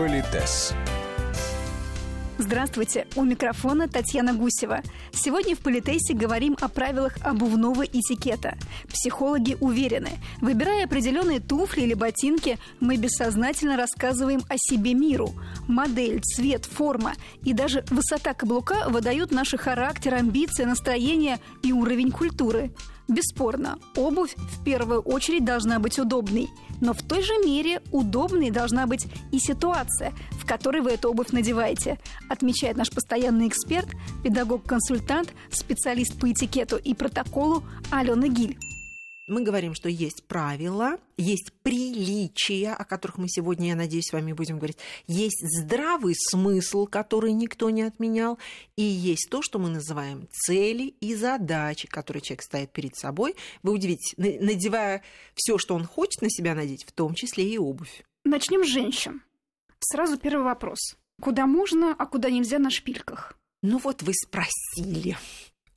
Политес. Здравствуйте, у микрофона Татьяна Гусева. Сегодня в Политесе говорим о правилах обувного этикета. Психологи уверены, выбирая определенные туфли или ботинки, мы бессознательно рассказываем о себе миру. Модель, цвет, форма и даже высота каблука выдают наши характер, амбиции, настроение и уровень культуры. Бесспорно, обувь в первую очередь должна быть удобной. Но в той же мере удобной должна быть и ситуация, в которой вы эту обувь надеваете, отмечает наш постоянный эксперт, педагог-консультант, специалист по этикету и протоколу Алена Гиль мы говорим, что есть правила, есть приличия, о которых мы сегодня, я надеюсь, с вами будем говорить, есть здравый смысл, который никто не отменял, и есть то, что мы называем цели и задачи, которые человек ставит перед собой. Вы удивитесь, надевая все, что он хочет на себя надеть, в том числе и обувь. Начнем с женщин. Сразу первый вопрос. Куда можно, а куда нельзя на шпильках? Ну вот вы спросили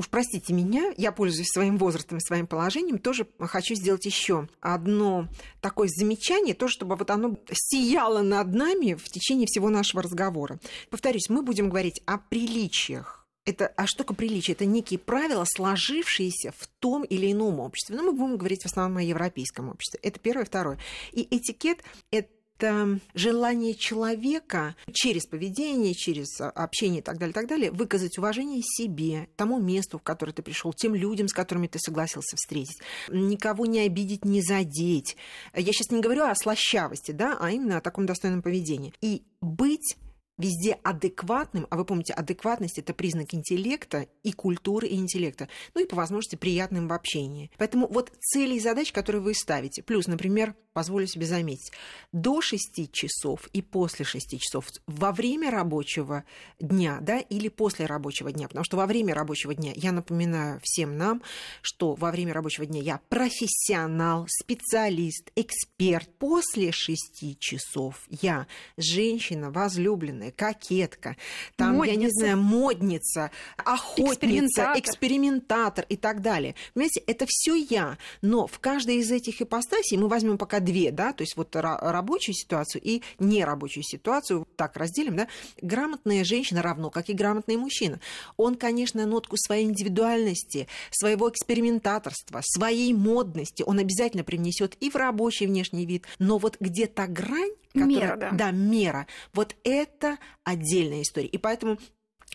уж простите меня, я пользуюсь своим возрастом и своим положением, тоже хочу сделать еще одно такое замечание, то, чтобы вот оно сияло над нами в течение всего нашего разговора. Повторюсь, мы будем говорить о приличиях это, а что такое приличие? Это некие правила, сложившиеся в том или ином обществе. Но ну, мы будем говорить в основном о европейском обществе. Это первое. Второе. И этикет – это это желание человека через поведение, через общение и так далее, так далее, выказать уважение себе, тому месту, в которое ты пришел, тем людям, с которыми ты согласился встретить, никого не обидеть, не задеть. Я сейчас не говорю о слащавости, да, а именно о таком достойном поведении. И быть везде адекватным, а вы помните, адекватность это признак интеллекта и культуры и интеллекта, ну и по возможности приятным в общении. Поэтому вот цели и задачи, которые вы ставите, плюс, например, позволю себе заметить, до 6 часов и после 6 часов во время рабочего дня, да, или после рабочего дня, потому что во время рабочего дня, я напоминаю всем нам, что во время рабочего дня я профессионал, специалист, эксперт. После 6 часов я женщина, возлюбленная, кокетка, там, модница. я не знаю, модница, охотница, экспериментатор. экспериментатор и так далее. Понимаете, это все я. Но в каждой из этих ипостасей мы возьмем пока две, да, то есть вот рабочую ситуацию и нерабочую ситуацию, так разделим, да, грамотная женщина равно, как и грамотный мужчина. Он, конечно, нотку своей индивидуальности, своего экспериментаторства, своей модности он обязательно привнесет и в рабочий внешний вид, но вот где-то грань, которая, мера, да. да, мера, вот это отдельная история. И поэтому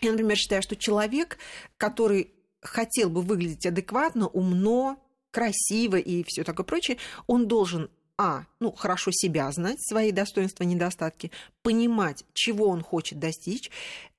я, например, считаю, что человек, который хотел бы выглядеть адекватно, умно, красиво и все такое прочее, он должен а, ну, хорошо себя знать, свои достоинства, недостатки, понимать, чего он хочет достичь,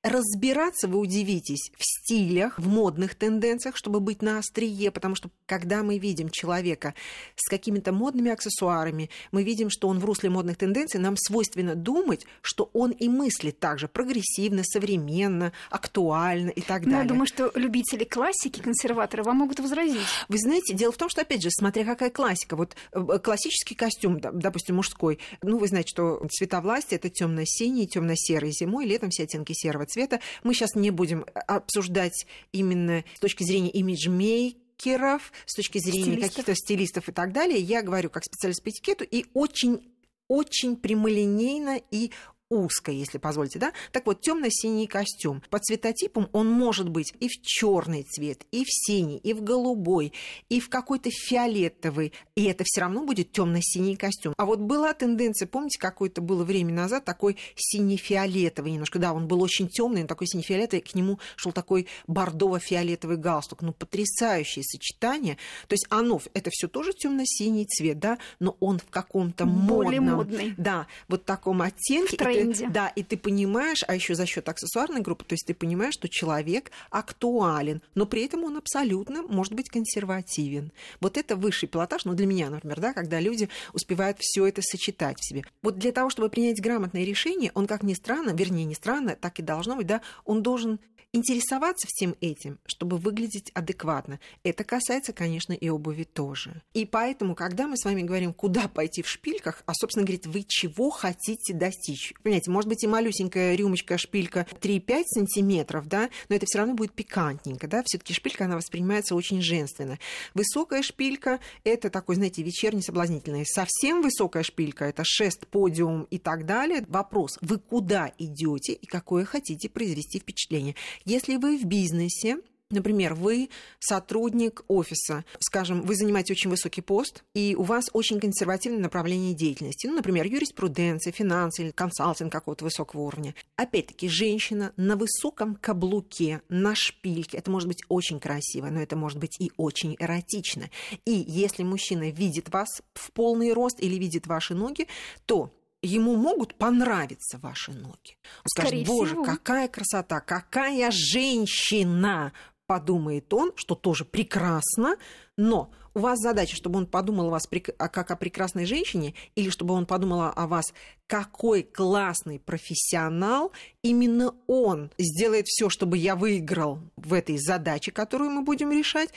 разбираться, вы удивитесь, в стилях, в модных тенденциях, чтобы быть на острие, потому что когда мы видим человека с какими-то модными аксессуарами, мы видим, что он в русле модных тенденций, нам свойственно думать, что он и мыслит также прогрессивно, современно, актуально и так далее. Но я думаю, что любители классики, консерваторы вам могут возразить. Вы знаете, дело в том, что, опять же, смотря какая классика. Вот э, классический костюм, допустим, мужской, ну, вы знаете, что цвета власти это темно-синий, темно-серый зимой, летом все оттенки серого цвета. Мы сейчас не будем обсуждать именно с точки зрения имиджмейкеров, с точки зрения каких-то стилистов и так далее. Я говорю как специалист по этикету и очень очень прямолинейно и узко, если позволите, да? Так вот, темно-синий костюм. По цветотипам он может быть и в черный цвет, и в синий, и в голубой, и в какой-то фиолетовый. И это все равно будет темно-синий костюм. А вот была тенденция, помните, какое-то было время назад, такой сине-фиолетовый немножко. Да, он был очень темный, но такой сине-фиолетовый, к нему шел такой бордово-фиолетовый галстук. Ну, потрясающее сочетание. То есть оно, это все тоже темно-синий цвет, да, но он в каком-то модном, модный. да, вот таком оттенке тренде. да, и ты понимаешь, а еще за счет аксессуарной группы, то есть ты понимаешь, что человек актуален, но при этом он абсолютно может быть консервативен. Вот это высший пилотаж, ну для меня, например, да, когда люди успевают все это сочетать в себе. Вот для того, чтобы принять грамотное решение, он, как ни странно, вернее, не странно, так и должно быть, да, он должен интересоваться всем этим, чтобы выглядеть адекватно. Это касается, конечно, и обуви тоже. И поэтому, когда мы с вами говорим, куда пойти в шпильках, а, собственно, говорит, вы чего хотите достичь? Понимаете, может быть и малюсенькая рюмочка, шпилька 3-5 сантиметров, да, но это все равно будет пикантненько, да, все таки шпилька, она воспринимается очень женственно. Высокая шпилька – это такой, знаете, вечерний соблазнительный. Совсем высокая шпилька – это шест, подиум и так далее. Вопрос, вы куда идете и какое хотите произвести впечатление? Если вы в бизнесе, Например, вы сотрудник офиса, скажем, вы занимаете очень высокий пост, и у вас очень консервативное направление деятельности, ну, например, юриспруденция, финансы или консалтинг какого-то высокого уровня. Опять-таки, женщина на высоком каблуке, на шпильке, это может быть очень красиво, но это может быть и очень эротично. И если мужчина видит вас в полный рост или видит ваши ноги, то ему могут понравиться ваши ноги. Он скажет, боже, всего. какая красота, какая женщина, подумает он, что тоже прекрасно, но у вас задача, чтобы он подумал о вас как о прекрасной женщине, или чтобы он подумал о вас, какой классный профессионал, именно он сделает все, чтобы я выиграл в этой задаче, которую мы будем решать,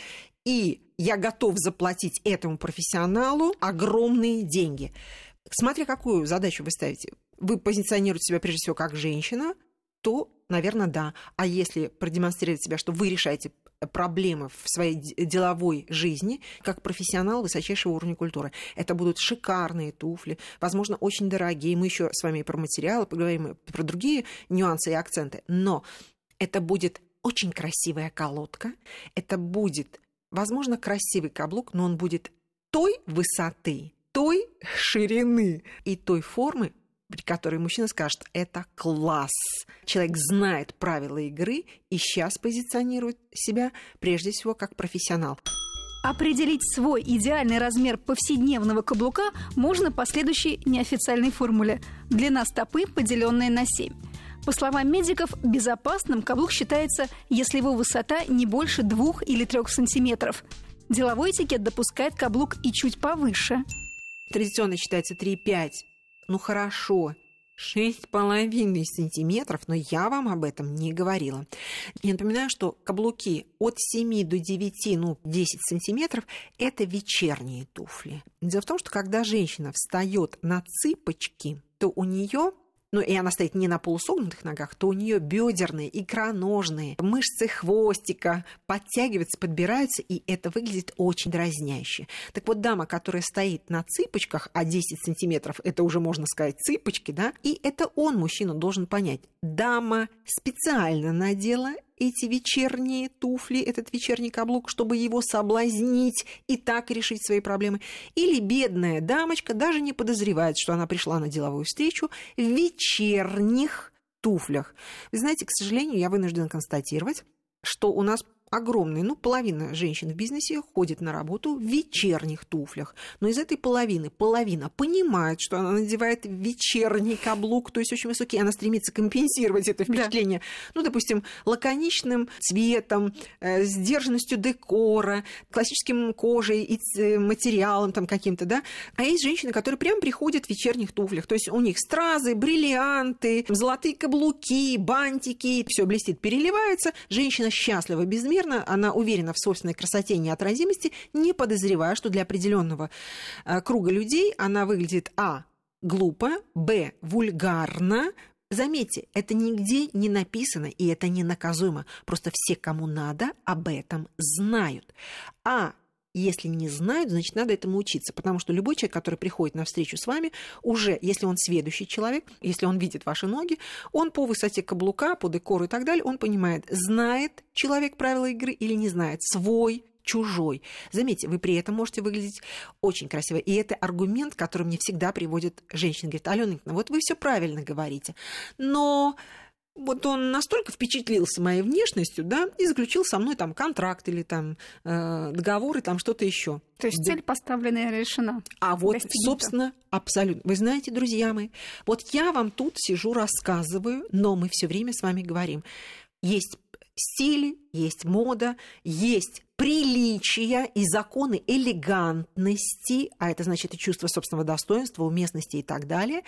и я готов заплатить этому профессионалу огромные деньги. Смотря какую задачу вы ставите. Вы позиционируете себя прежде всего как женщина, то, наверное, да. А если продемонстрировать себя, что вы решаете проблемы в своей деловой жизни, как профессионал высочайшего уровня культуры. Это будут шикарные туфли, возможно, очень дорогие. Мы еще с вами про материалы поговорим, про другие нюансы и акценты. Но это будет очень красивая колодка, это будет, возможно, красивый каблук, но он будет той высоты, той ширины и той формы, при которой мужчина скажет, это класс. Человек знает правила игры и сейчас позиционирует себя прежде всего как профессионал. Определить свой идеальный размер повседневного каблука можно по следующей неофициальной формуле. Длина стопы, поделенная на 7. По словам медиков, безопасным каблук считается, если его высота не больше 2 или 3 сантиметров. Деловой этикет допускает каблук и чуть повыше. Традиционно считается 3,5. Ну хорошо, 6,5 сантиметров, но я вам об этом не говорила. Я напоминаю, что каблуки от 7 до 9, ну, 10 сантиметров – это вечерние туфли. Дело в том, что когда женщина встает на цыпочки, то у нее ну и она стоит не на полусогнутых ногах, то у нее бедерные, икроножные, мышцы хвостика подтягиваются, подбираются, и это выглядит очень дразняще. Так вот, дама, которая стоит на цыпочках, а 10 сантиметров это уже можно сказать цыпочки, да, и это он, мужчина, должен понять. Дама специально надела эти вечерние туфли, этот вечерний каблук, чтобы его соблазнить и так решить свои проблемы. Или бедная дамочка даже не подозревает, что она пришла на деловую встречу в вечерних туфлях. Вы знаете, к сожалению, я вынуждена констатировать, что у нас огромная, ну, половина женщин в бизнесе ходит на работу в вечерних туфлях. Но из этой половины половина понимает, что она надевает вечерний каблук, то есть очень высокий, и она стремится компенсировать это впечатление, ну, допустим, лаконичным цветом, э, сдержанностью декора, классическим кожей и материалом там каким-то, да. А есть женщины, которые прям приходят в вечерних туфлях, то есть у них стразы, бриллианты, золотые каблуки, бантики, все блестит, переливается, женщина счастлива безмерно, она уверена в собственной красоте и неотразимости, не подозревая, что для определенного э, круга людей она выглядит а глупо, б вульгарно, Заметьте, это нигде не написано, и это не наказуемо. Просто все, кому надо, об этом знают. А если не знают, значит, надо этому учиться, потому что любой человек, который приходит на встречу с вами, уже, если он сведущий человек, если он видит ваши ноги, он по высоте каблука, по декору и так далее, он понимает, знает человек правила игры или не знает, свой, чужой. Заметьте, вы при этом можете выглядеть очень красиво. И это аргумент, который мне всегда приводит женщина. Говорит, Алена, вот вы все правильно говорите, но вот он настолько впечатлился моей внешностью, да, и заключил со мной там контракт или там э, договор и там что-то еще. То есть Да. цель поставленная решена. А вот, достигнута. собственно, абсолютно. Вы знаете, друзья мои, вот я вам тут сижу, рассказываю, но мы все время с вами говорим. Есть стиль, есть мода, есть приличия и законы элегантности, а это значит и чувство собственного достоинства, уместности и так далее,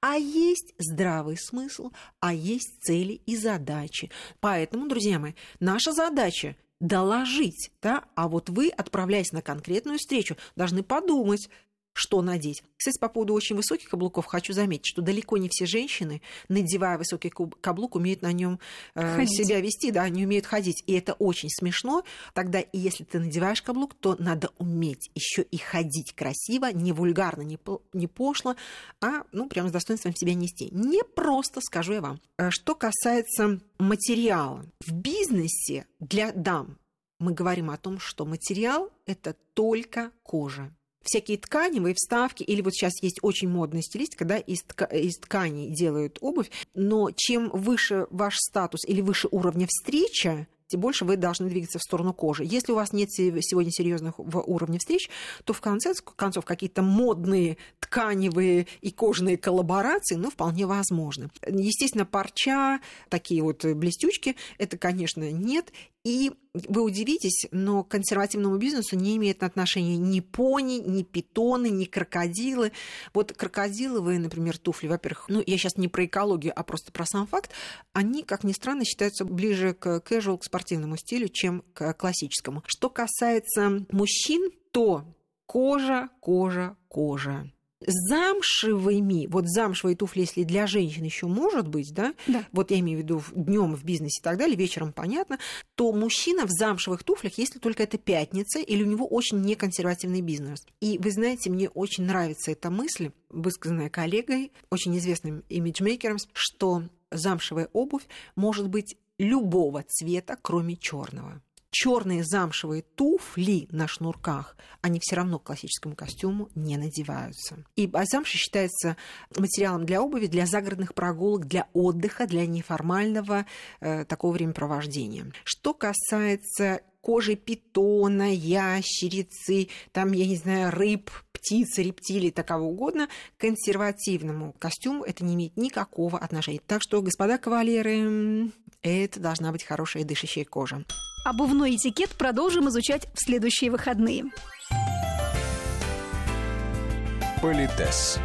а есть здравый смысл, а есть цели и задачи. Поэтому, друзья мои, наша задача доложить, да, а вот вы, отправляясь на конкретную встречу, должны подумать, что надеть. Кстати, по поводу очень высоких каблуков хочу заметить, что далеко не все женщины, надевая высокий каблук, умеют на нем э, себя вести, да, они умеют ходить. И это очень смешно. Тогда, и если ты надеваешь каблук, то надо уметь еще и ходить красиво, не вульгарно, не, не пошло, а ну, прям с достоинством себя нести. Не просто, скажу я вам. Э, что касается материала. В бизнесе для дам мы говорим о том, что материал – это только кожа всякие тканевые вставки, или вот сейчас есть очень модная стилистика, когда из, тка- из тканей делают обувь, но чем выше ваш статус или выше уровня встреча, тем больше вы должны двигаться в сторону кожи. Если у вас нет сегодня серьезных уровней встреч, то в конце концов какие-то модные тканевые и кожаные коллаборации, ну, вполне возможны. Естественно, парча, такие вот блестючки, это, конечно, нет. И вы удивитесь, но к консервативному бизнесу не имеет отношения ни пони, ни питоны, ни крокодилы. Вот крокодиловые, например, туфли, во-первых, ну, я сейчас не про экологию, а просто про сам факт, они, как ни странно, считаются ближе к casual, к спортивному стилю, чем к классическому. Что касается мужчин, то кожа, кожа, кожа замшевыми, вот замшевые туфли, если для женщин еще может быть, да, да. вот я имею в виду днем в бизнесе и так далее, вечером понятно, то мужчина в замшевых туфлях, если только это пятница или у него очень неконсервативный бизнес. И вы знаете, мне очень нравится эта мысль, высказанная коллегой, очень известным имиджмейкером, что замшевая обувь может быть любого цвета, кроме черного черные замшевые туфли на шнурках, они все равно к классическому костюму не надеваются. И а замша считается материалом для обуви, для загородных прогулок, для отдыха, для неформального э, такого времяпровождения. Что касается кожи питона, ящерицы, там, я не знаю, рыб, птицы, рептилий, такого угодно, к консервативному костюму это не имеет никакого отношения. Так что, господа кавалеры, это должна быть хорошая дышащая кожа. Обувной этикет продолжим изучать в следующие выходные. Политес.